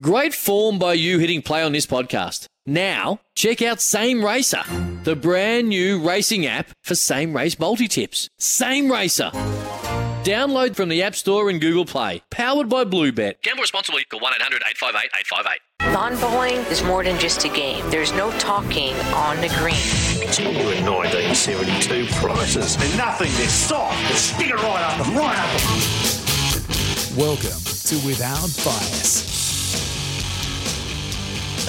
Great form by you hitting play on this podcast. Now, check out Same Racer, the brand new racing app for same race multi tips. Same Racer. Download from the App Store and Google Play. Powered by Bluebet. Gamble responsibly. Call 1 800 858 858. Lawn bowling is more than just a game. There's no talking on the green. Genuine 1972 prices. There's nothing this soft. Just stick it right up and right up. Welcome to Without Bias.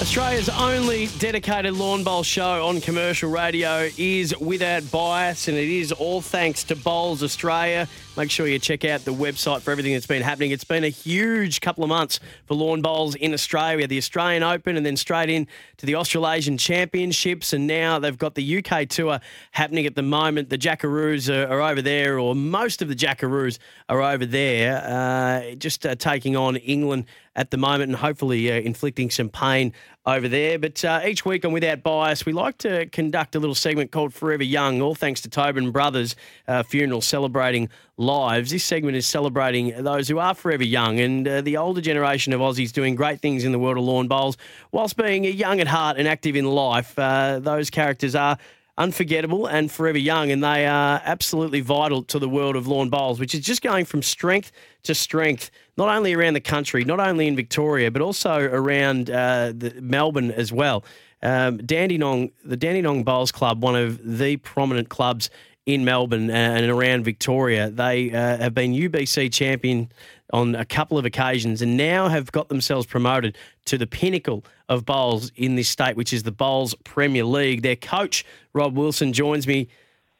Australia's only dedicated lawn bowl show on commercial radio is without bias, and it is all thanks to Bowls Australia. Make sure you check out the website for everything that's been happening. It's been a huge couple of months for lawn bowls in Australia. The Australian Open and then straight in to the Australasian Championships, and now they've got the UK Tour happening at the moment. The Jackaroos are, are over there, or most of the Jackaroos are over there, uh, just uh, taking on England at the moment and hopefully uh, inflicting some pain over there. But uh, each week on Without Bias, we like to conduct a little segment called Forever Young, all thanks to Tobin Brothers uh, Funeral celebrating lives. This segment is celebrating those who are forever young and uh, the older generation of Aussies doing great things in the world of lawn bowls whilst being young at heart and active in life. Uh, those characters are unforgettable and forever young, and they are absolutely vital to the world of lawn bowls, which is just going from strength to strength, not only around the country, not only in Victoria, but also around uh, Melbourne as well. Um, Dandenong, the Dandenong Bowls Club, one of the prominent clubs in Melbourne and around Victoria. They uh, have been UBC champion on a couple of occasions and now have got themselves promoted to the pinnacle of bowls in this state, which is the Bowls Premier League. Their coach, Rob Wilson, joins me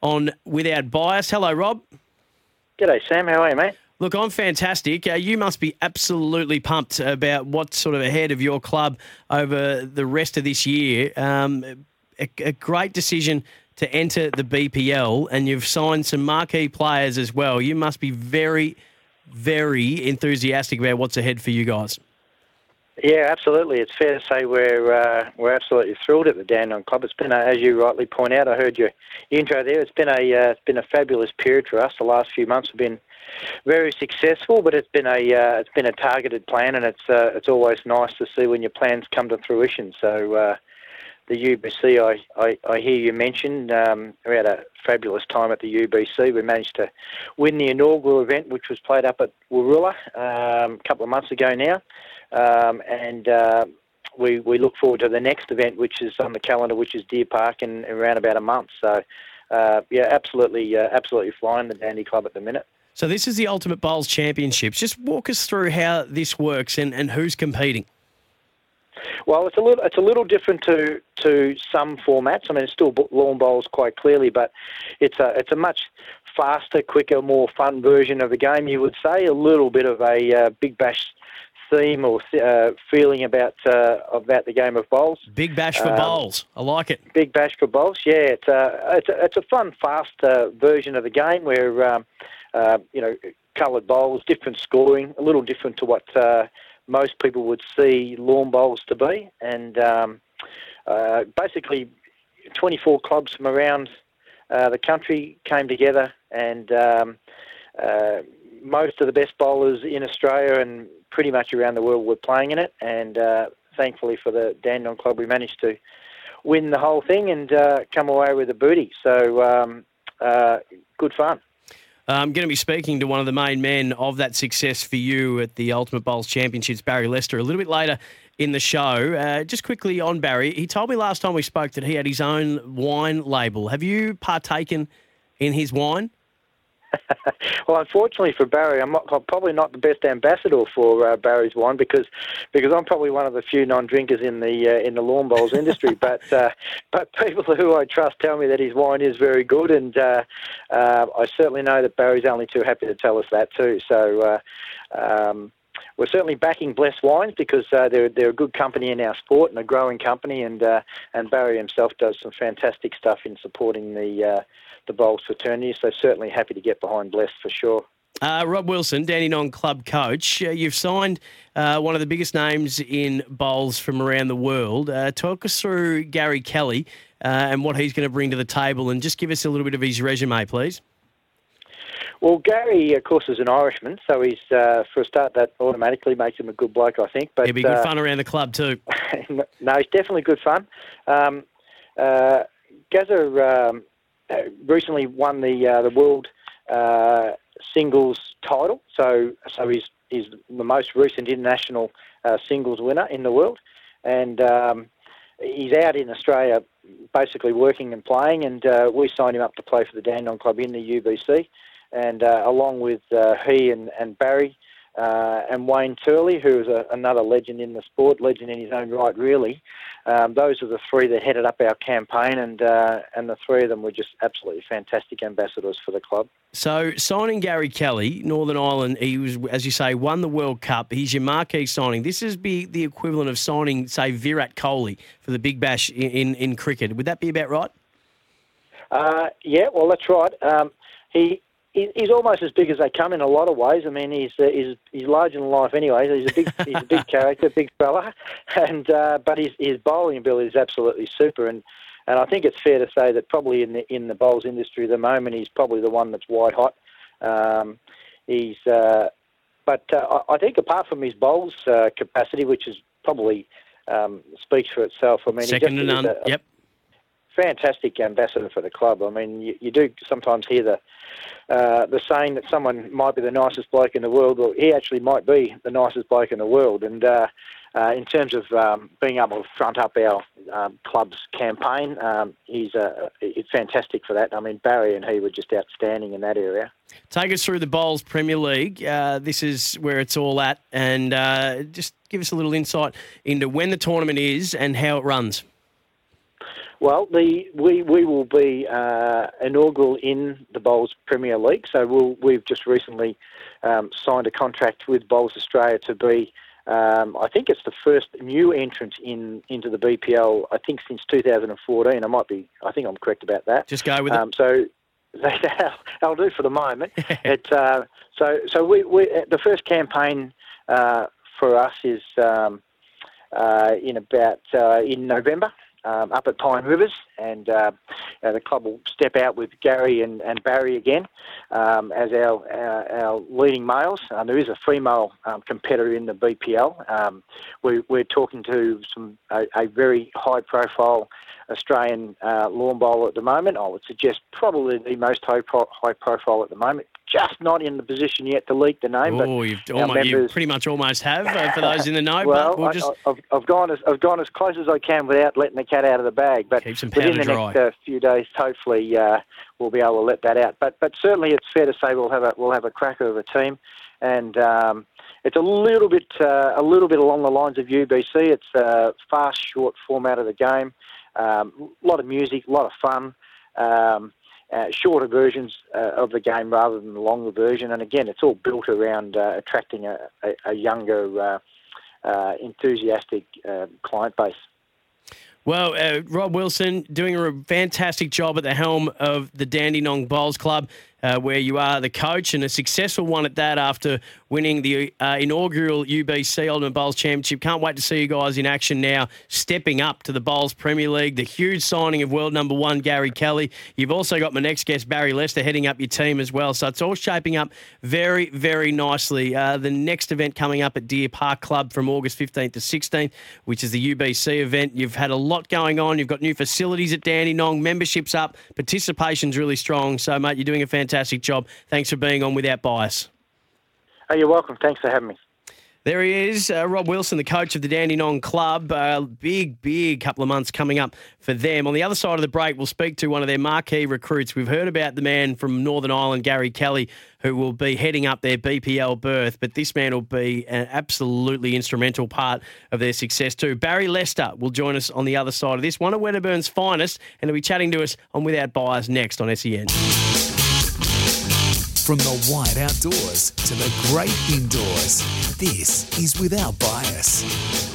on Without Bias. Hello, Rob. G'day, Sam. How are you, mate? Look, I'm fantastic. Uh, you must be absolutely pumped about what's sort of ahead of your club over the rest of this year. Um, a, a great decision to enter the BPL, and you've signed some marquee players as well. You must be very, very enthusiastic about what's ahead for you guys. Yeah, absolutely. It's fair to say we're uh, we're absolutely thrilled at the Dandenong Club. It's been, a, as you rightly point out, I heard your intro there. It's been a uh, it's been a fabulous period for us. The last few months have been very successful, but it's been a uh, it's been a targeted plan, and it's uh, it's always nice to see when your plans come to fruition. So uh, the UBC, I, I, I hear you mentioned. Um, we had a fabulous time at the UBC. We managed to win the inaugural event, which was played up at Warilla um, a couple of months ago now. Um, and uh, we, we look forward to the next event, which is on the calendar, which is Deer Park in, around about a month. So, uh, yeah, absolutely, uh, absolutely flying the Dandy Club at the minute. So this is the Ultimate Bowls Championships. Just walk us through how this works and, and who's competing. Well, it's a little it's a little different to to some formats. I mean, it's still lawn bowls quite clearly, but it's a it's a much faster, quicker, more fun version of the game. You would say a little bit of a uh, big bash theme or uh, feeling about uh, about the game of bowls. Big bash for um, bowls. I like it. Big bash for bowls. Yeah, it's a it's a, it's a fun, fast version of the game where um, uh, you know coloured bowls, different scoring, a little different to what uh, most people would see lawn bowls to be. And um, uh, basically, 24 clubs from around uh, the country came together, and um, uh, most of the best bowlers in Australia and pretty much around the world were playing in it. And uh, thankfully for the Dandenong Club, we managed to win the whole thing and come away with a booty. So um, good fun. I'm going to be speaking to one of the main men of that success for you at the Ultimate Bowls Championships, Barry Lester, a little bit later in the show. Uh, just quickly on Barry, he told me last time we spoke that he had his own wine label. Have you partaken in his wine? well, unfortunately for Barry, I'm, not, I'm, probably not the best ambassador for uh, Barry's wine because because I'm probably one of the few non-drinkers in the uh, in the lawn bowls industry. but uh, but people who I trust tell me that his wine is very good, and uh, uh, I certainly know that Barry's only too happy to tell us that too. So. Uh, um, we're certainly backing Bless Wines because uh, they're they're a good company in our sport and a growing company, and uh, and Barry himself does some fantastic stuff in supporting the uh, the bowls fraternity. So certainly happy to get behind Bless for sure. Uh, Rob Wilson, Dandenong club coach. Uh, you've signed uh, one of the biggest names in bowls from around the world. Uh, talk us through Gary Kelly uh, and what he's going to bring to the table, and just give us a little bit of his resume, please. Well, Gary, of course, is an Irishman, so he's uh, for a start that automatically makes him a good bloke, I think. But He'll be good fun around the club too. no, he's definitely good fun. Um, uh, Gazza um, recently won the uh, the world uh, singles title, so so he's he's the most recent international uh, singles winner in the world, and um, he's out in Australia basically working and playing, and uh, we signed him up to play for the Dandenong Club in the UBC, and uh, along with uh, he and, and Barry uh, and Wayne Turley, who is a, another legend in the sport, legend in his own right, really. Um, those are the three that headed up our campaign, and uh, and the three of them were just absolutely fantastic ambassadors for the club. So signing Gary Kelly, Northern Ireland, he was, as you say, won the World Cup. He's your marquee signing. This is be the equivalent of signing, say, Virat Kohli for the Big Bash in, in, in cricket. Would that be about right? Uh, yeah, well, that's right. Um, he he- he's almost as big as they come in a lot of ways. I mean, he's uh, he's he's larger than life anyway. He's a big he's a big character, big fella, and uh, but his his bowling ability is absolutely super. And and I think it's fair to say that probably in the in the bowls industry at the moment, he's probably the one that's white hot. Um, he's uh, but uh, I think apart from his bowls uh, capacity, which is probably um, speaks for itself. I mean, Second he to none. a Yep. Fantastic ambassador for the club. I mean, you, you do sometimes hear the uh, the saying that someone might be the nicest bloke in the world, or he actually might be the nicest bloke in the world. And uh, uh, in terms of um, being able to front up our um, club's campaign, um, he's uh, it's fantastic for that. I mean, Barry and he were just outstanding in that area. Take us through the Bowls Premier League. Uh, this is where it's all at, and uh, just give us a little insight into when the tournament is and how it runs. Well, the we we will be uh, inaugural in the Bowls Premier League. So we'll, we've just recently um, signed a contract with Bowls Australia to be. Um, I think it's the first new entrant in into the BPL. I think since 2014. I might be. I think I'm correct about that. Just go with Um, so I'll do for the moment. it, uh, so so we, we the first campaign uh, for us is um, uh, in about uh, in November. Um, up at Pine Rivers, and uh, uh, the club will step out with Gary and, and Barry again um, as our, our our leading males. Um, there is a female um, competitor in the BPL. Um, we, we're talking to some a, a very high profile Australian uh, lawn bowler at the moment. I would suggest probably the most high, pro- high profile at the moment. Just not in the position yet to leak the name. but Oh, you've our almost, you members- pretty much almost have uh, for those in the know. well, but we'll I, just I've, I've gone as I've gone as close as I can without letting the cat out of the bag. But within the dry. next uh, few days, hopefully, uh, we'll be able to let that out. But but certainly, it's fair to say we'll have a we'll have a cracker of a team, and um, it's a little bit uh, a little bit along the lines of UBC. It's a fast, short format of the game. Um, a lot of music, a lot of fun. Um, uh, shorter versions uh, of the game rather than the longer version, and again, it's all built around uh, attracting a, a, a younger, uh, uh, enthusiastic uh, client base. Well, uh, Rob Wilson doing a fantastic job at the helm of the Dandenong Bowls Club, uh, where you are the coach and a successful one at that after winning the uh, inaugural UBC Ultimate Bowls Championship. Can't wait to see you guys in action now, stepping up to the Bowls Premier League. The huge signing of world number one Gary Kelly. You've also got my next guest Barry Lester heading up your team as well. So it's all shaping up very, very nicely. Uh, the next event coming up at Deer Park Club from August 15th to 16th, which is the UBC event. You've had a lot going on. You've got new facilities at Dandenong, memberships up, participation's really strong. So, mate, you're doing a fantastic job. Thanks for being on Without Bias. Oh, you're welcome. Thanks for having me. There he is, uh, Rob Wilson, the coach of the Dandenong Club. Uh, big, big couple of months coming up for them. On the other side of the break, we'll speak to one of their marquee recruits. We've heard about the man from Northern Ireland, Gary Kelly, who will be heading up their BPL berth, but this man will be an absolutely instrumental part of their success too. Barry Lester will join us on the other side of this, one of Wedderburn's finest, and he'll be chatting to us on Without Bias next on SEN. From the wide outdoors to the great indoors, this is Without Bias.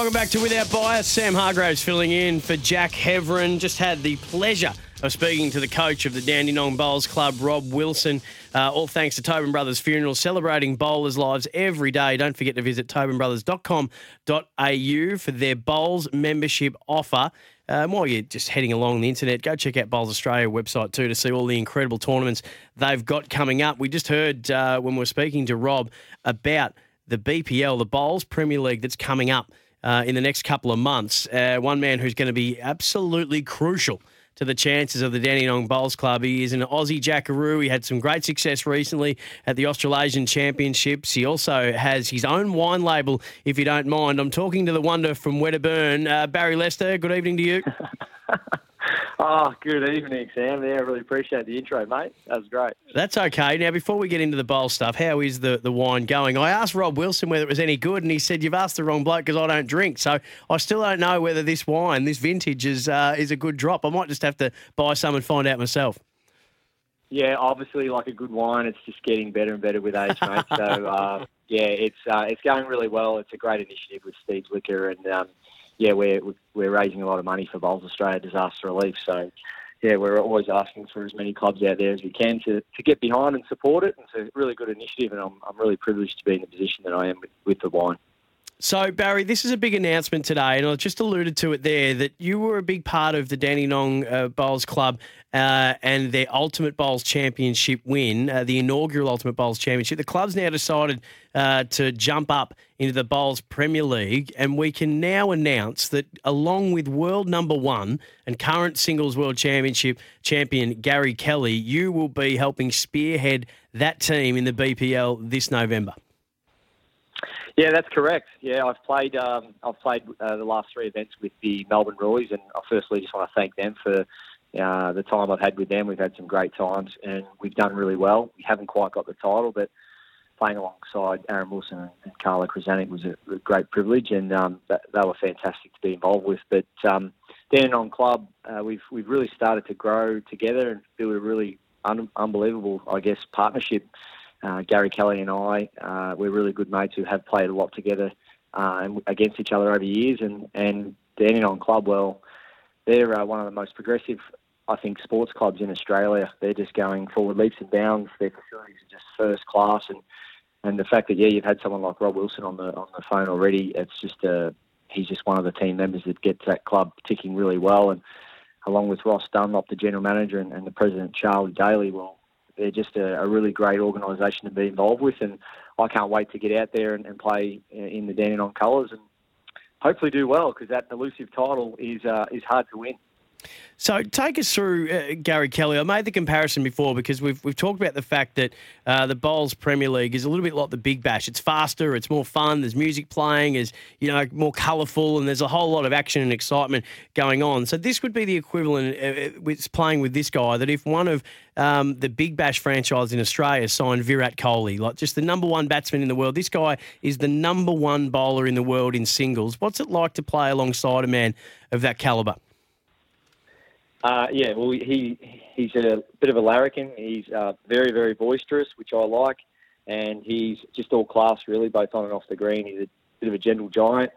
Welcome back to Without Bias. Sam Hargraves filling in for Jack Heverin. Just had the pleasure of speaking to the coach of the Dandenong Bowls Club, Rob Wilson. Uh, all thanks to Tobin Brothers Funeral, celebrating bowlers' lives every day. Don't forget to visit tobinbrothers.com.au for their bowls membership offer. Um, while you're just heading along the internet, go check out Bowls Australia website too to see all the incredible tournaments they've got coming up. We just heard uh, when we were speaking to Rob about the BPL, the Bowls Premier League that's coming up uh, in the next couple of months. Uh, one man who's going to be absolutely crucial to the chances of the Dandenong Bowls Club. He is an Aussie Jackaroo. He had some great success recently at the Australasian Championships. He also has his own wine label, if you don't mind. I'm talking to the wonder from Wedderburn, uh, Barry Lester. Good evening to you. Oh, good evening, Sam. Yeah, I really appreciate the intro, mate. That was great. That's okay. Now, before we get into the bowl stuff, how is the, the wine going? I asked Rob Wilson whether it was any good, and he said, You've asked the wrong bloke because I don't drink. So I still don't know whether this wine, this vintage, is, uh, is a good drop. I might just have to buy some and find out myself. Yeah, obviously, like a good wine, it's just getting better and better with age, mate. so, uh, yeah, it's uh, it's going really well. It's a great initiative with Steve's Liquor, and um, yeah, we're we're raising a lot of money for Bowls Australia disaster relief. So yeah, we're always asking for as many clubs out there as we can to, to get behind and support it. It's a really good initiative, and I'm, I'm really privileged to be in the position that I am with, with the wine. So, Barry, this is a big announcement today, and I just alluded to it there that you were a big part of the Dandenong uh, Bowls Club uh, and their Ultimate Bowls Championship win, uh, the inaugural Ultimate Bowls Championship. The club's now decided uh, to jump up into the Bowls Premier League, and we can now announce that along with world number one and current singles world championship champion Gary Kelly, you will be helping spearhead that team in the BPL this November. Yeah, that's correct. Yeah, I've played. Um, I've played uh, the last three events with the Melbourne Royals, and I firstly just want to thank them for uh, the time I've had with them. We've had some great times, and we've done really well. We haven't quite got the title, but playing alongside Aaron Wilson and Carla Krizanic was a, a great privilege, and um, that, they were fantastic to be involved with. But um, on Club, uh, we've we've really started to grow together and build a really un- unbelievable, I guess, partnership uh, Gary Kelly and I, uh, we're really good mates who have played a lot together uh, against each other over years. And, and Dandenong Club, well, they're uh, one of the most progressive, I think, sports clubs in Australia. They're just going forward leaps and bounds. Their facilities are just first class. And, and the fact that, yeah, you've had someone like Rob Wilson on the, on the phone already, it's just a, uh, he's just one of the team members that gets that club ticking really well. And along with Ross Dunlop, the general manager, and, and the president, Charlie Daly, well, they're just a, a really great organisation to be involved with, and I can't wait to get out there and, and play in the Dandenong colours and hopefully do well because that elusive title is uh, is hard to win. So take us through uh, Gary Kelly. I made the comparison before because we've we've talked about the fact that uh, the Bowls Premier League is a little bit like the Big Bash. It's faster, it's more fun. There's music playing, is you know more colourful, and there's a whole lot of action and excitement going on. So this would be the equivalent uh, uh playing with this guy. That if one of um, the Big Bash franchise in Australia signed Virat Kohli, like just the number one batsman in the world. This guy is the number one bowler in the world in singles. What's it like to play alongside a man of that calibre? Uh, yeah, well, he he's a bit of a larrikin. He's uh, very, very boisterous, which I like, and he's just all class, really, both on and off the green. He's a bit of a gentle giant,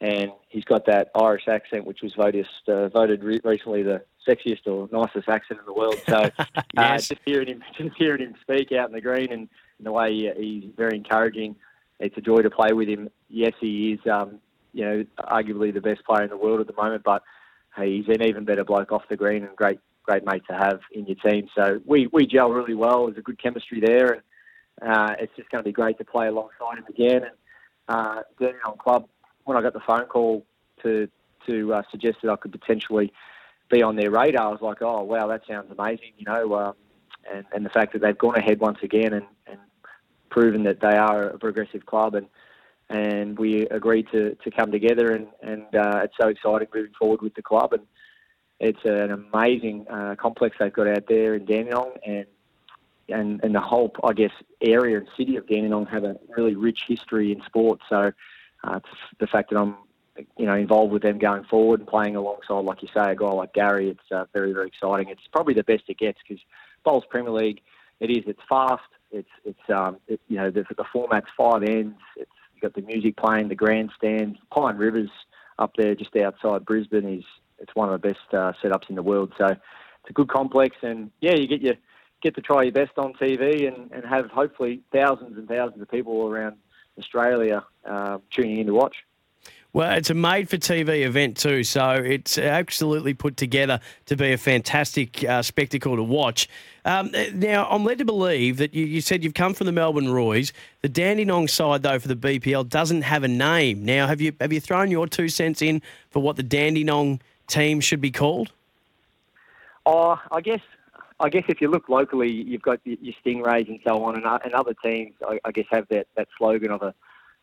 and he's got that Irish accent, which was voted uh, voted re- recently the sexiest or nicest accent in the world. So, uh, yes. just hearing him, just hearing him speak out in the green, and, and the way he, he's very encouraging. It's a joy to play with him. Yes, he is, um, you know, arguably the best player in the world at the moment, but he's an even better bloke off the green and great great mate to have in your team. So we, we gel really well. There's a good chemistry there, and uh, it's just going to be great to play alongside him again. And uh, on club, when I got the phone call to to uh, suggest that I could potentially be on their radar, I was like, oh wow, that sounds amazing, you know. Um, and, and the fact that they've gone ahead once again and, and proven that they are a progressive club and and we agreed to, to come together and, and uh, it's so exciting moving forward with the club and it's an amazing uh, complex they've got out there in Dandenong and and, and the whole I guess area and city of Dandenong have a really rich history in sport so uh, the fact that I'm you know involved with them going forward and playing alongside like you say a guy like Gary it's uh, very very exciting it's probably the best it gets because Bowls Premier League, it is. It's fast. It's it's um it, you know the, the format's five ends. Got the music playing, the grandstand. Pine Rivers up there just outside Brisbane is it's one of the best uh, setups in the world. So it's a good complex, and yeah, you get your get to try your best on TV and, and have hopefully thousands and thousands of people around Australia uh, tuning in to watch. Well, it's a made for TV event too, so it's absolutely put together to be a fantastic uh, spectacle to watch. Um, now, I'm led to believe that you, you, said you've come from the Melbourne Royals. The Dandenong side, though, for the BPL doesn't have a name. Now, have you have you thrown your two cents in for what the Dandenong team should be called? Oh, I guess I guess if you look locally, you've got your Stingrays and so on, and, uh, other teams, I, I guess, have that, that slogan of a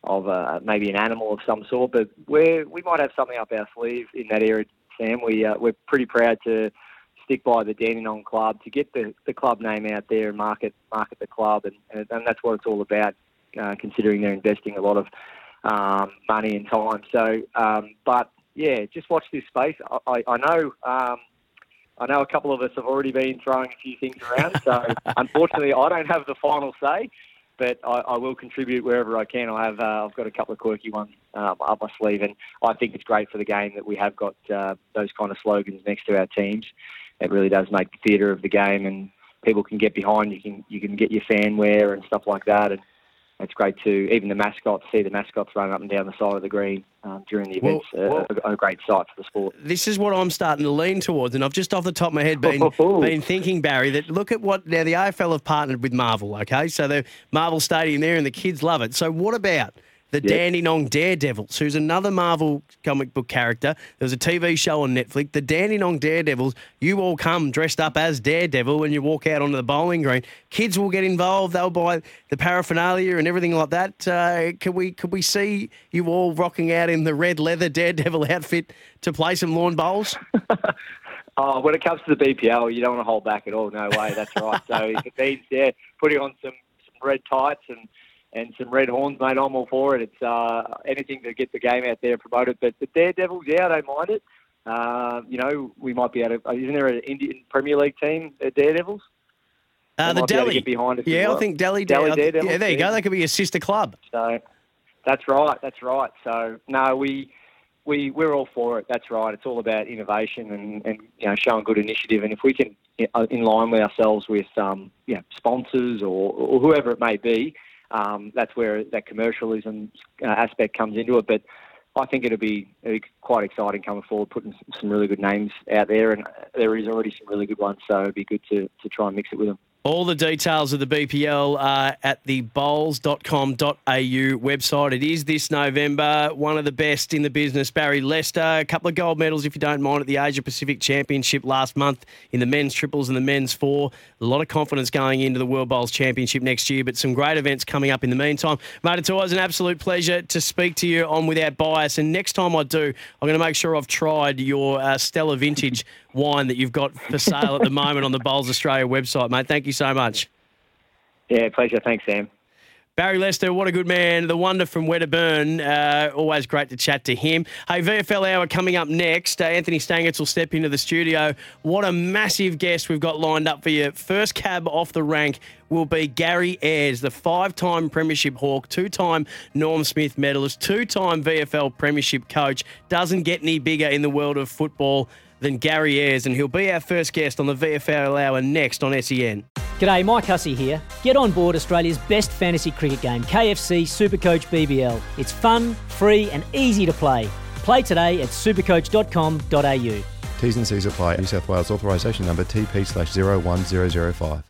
of a, maybe an animal of some sort. But we we might have something up our sleeve in that area, Sam. We uh, we're pretty proud to stick by the Dandenong Club to get the, the club name out there and market market the club, and, and, and that's what it's all about. Uh, considering they're investing a lot of um, money and time. So, um, but yeah, just watch this space. I, I, I know. Um, I know a couple of us have already been throwing a few things around, so unfortunately, I don't have the final say but I, I, will contribute wherever I can. I have uh, I've got a couple of quirky ones um, up my sleeve, and I think it's great for the game that we have got uh, those kind of slogans next to our teams. It really does make the theatre of the game, and people can get behind. You can you can get your fan wear and stuff like that, and it's great to even the mascots see the mascots run up and down the side of the green um, during the events. Well, a, great sight for the sport. This is what I'm starting to lean towards, and I've just off the top of my head been been thinking, Barry, that look at what now the AFL have partnered with Marvel. Okay, so the Marvel Stadium there, and the kids love it. So what about the yep. Dandenong Daredevils, who's another Marvel comic book character. There's a TV show on Netflix. The Dandenong Daredevils, you all come dressed up as Daredevil when you walk out onto the bowling green. Kids will get involved. They'll buy the paraphernalia and everything like that. Uh, could we could we see you all rocking out in the red leather Daredevil outfit to play some lawn bowls? Oh, when it comes to the BPL, you don't want to hold back at all. No way, that's right. So if it means yeah, putting on some, some red tights and and some red horns, mate. I'm all for it. It's uh, anything to get the game out there promoted. But the Daredevils, yeah, I don't mind it. Uh, you know, we might be able to. Isn't there an Indian Premier League team, the Daredevils? Uh, the Delhi. behind yeah, well. I think Delhi. Delhi Daredevils. Yeah, there you go. That could be a sister club. So that's right. That's right. So no, we. We, we're all for it. That's right. It's all about innovation and, and you know showing good initiative. And if we can, in line with ourselves with um, you know, sponsors or, or whoever it may be, um, that's where that commercialism uh, aspect comes into it. But I think it'll be, it'll be, quite exciting coming forward, putting some really good names out there, and there is already some really good ones. So it'd be good to, to try and mix it with them. All the details of the BPL are at the bowls.com.au website. It is this November. One of the best in the business, Barry Lester. A couple of gold medals, if you don't mind, at the Asia Pacific Championship last month in the men's triples and the men's four. A lot of confidence going into the World Bowls Championship next year, but some great events coming up in the meantime. Mate, it's always an absolute pleasure to speak to you on Without Bias. And next time I do, I'm going to make sure I've tried your uh, Stella Vintage wine that you've got for sale at the moment on the Bowls Australia website, mate. Thank you so much. Yeah, pleasure. Thanks, Sam. Barry Lester, what a good man. The wonder from Wedderburn. Uh, always great to chat to him. Hey, VFL Hour coming up next. Uh, Anthony Stangitz will step into the studio. What a massive guest we've got lined up for you. First cab off the rank will be Gary Ayres, the five time Premiership Hawk, two time Norm Smith medalist, two time VFL Premiership coach. Doesn't get any bigger in the world of football than Gary Ayres, and he'll be our first guest on the VFL Hour next on SEN. G'day, Mike Hussey here. Get on board Australia's best fantasy cricket game, KFC Supercoach BBL. It's fun, free, and easy to play. Play today at supercoach.com.au. T's and C's apply. New South Wales authorisation number TP slash 01005.